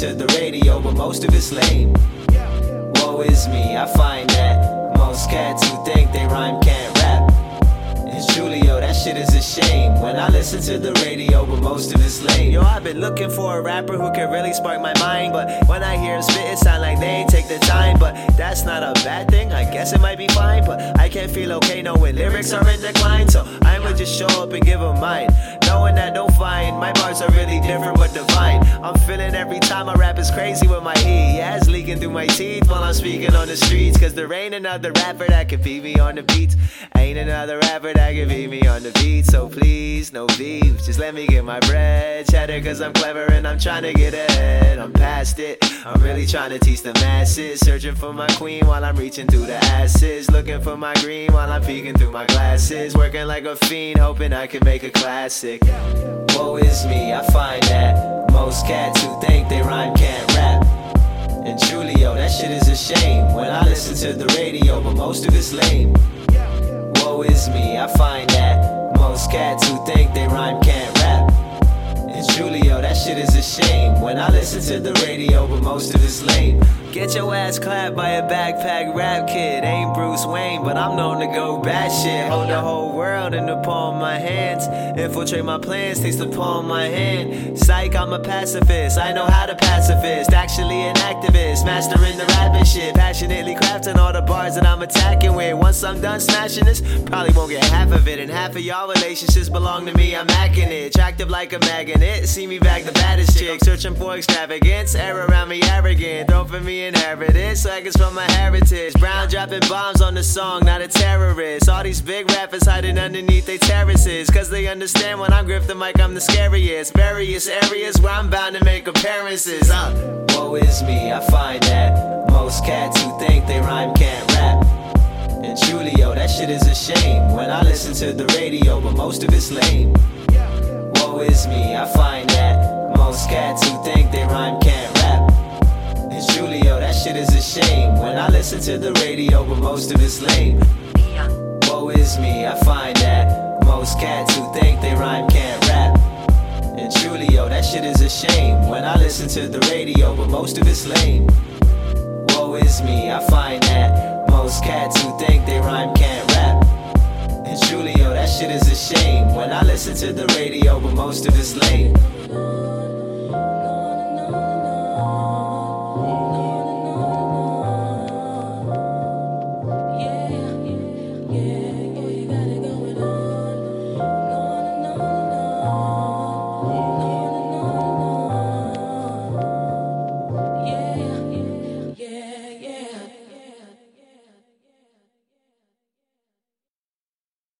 to the radio, but most of it's lame. Woe is me, I find that most cats who think they rhyme can't rap. And Julio, that shit is a shame when I listen to the radio, but most of it's lame. Yo, I've been looking for a rapper who can really spark my mind, but when I hear him spit, it sound like they ain't take the time. But that's not a bad thing, I guess it might be fine, but I can't feel okay knowing lyrics are in decline, so I'ma just show up and give them mine. Knowing that don't find my bars are really different but divine. I'm feeling every time I rap is crazy with my E. Yeah, it's leaking through my teeth while I'm speaking on the streets. Cause there ain't another rapper that can beat me on the beats. Ain't another rapper that can beat me on the beat. So please, no beef. Just let me get my bread. Cheddar cause I'm clever and I'm trying to get ahead. I'm past it. I'm really trying to teach the masses. Searching for my queen while I'm reaching through the asses. Looking for my green while I'm peeking through my glasses. Working like a fiend, hoping I can make a classic. Woe is me, I find that cats who think they rhyme can't rap. And Julio, that shit is a shame when I listen to the radio, but most of it's lame. Woe is me, I find that most cats who think they rhyme can't rap. And Julio, that shit is a shame when I listen to the radio, but most of it's lame. Get your ass clapped by a backpack rap kid. Ain't Bruce Wayne, but I'm known to go batshit. Hold the whole world in the palm of my hands. Infiltrate my plans, taste the palm my hand. Psych, I'm a pacifist. I know how to pacifist. Actually, an activist. Mastering the rapping shit. Passionately crafting all the bars that I'm attacking with. Once I'm done smashing this, probably won't get half of it. And half of y'all relationships belong to me. I'm hacking it. Attractive like a magnet. See me back the baddest chick. Searching for extravagance. Air around me arrogant. Throw for me inherited. Swagger's from my heritage. Brown dropping bombs on the song, not a terrorist. All these big rappers hiding underneath their terraces. Cause they understand when I grip the mic, I'm the scariest. Various areas where I'm bound to make appearances. Uh. Woe is me, I find that most cats who think they rhyme can't rap. And Julio, that shit is a shame when I listen to the radio, but most of it's lame. Woe is me, I find that most cats who think they rhyme can't rap. And Julio, that shit is a shame when I listen to the radio, but most of it's lame. Woe is me, I find that most cats who think they rhyme can't rap. And Julio, that shit is a shame when I listen to the radio, but most of it's lame. Woe is me, I find that most cats who think they rhyme can't rap. And Julio, that shit is a shame when I listen to the radio, but most of it's lame.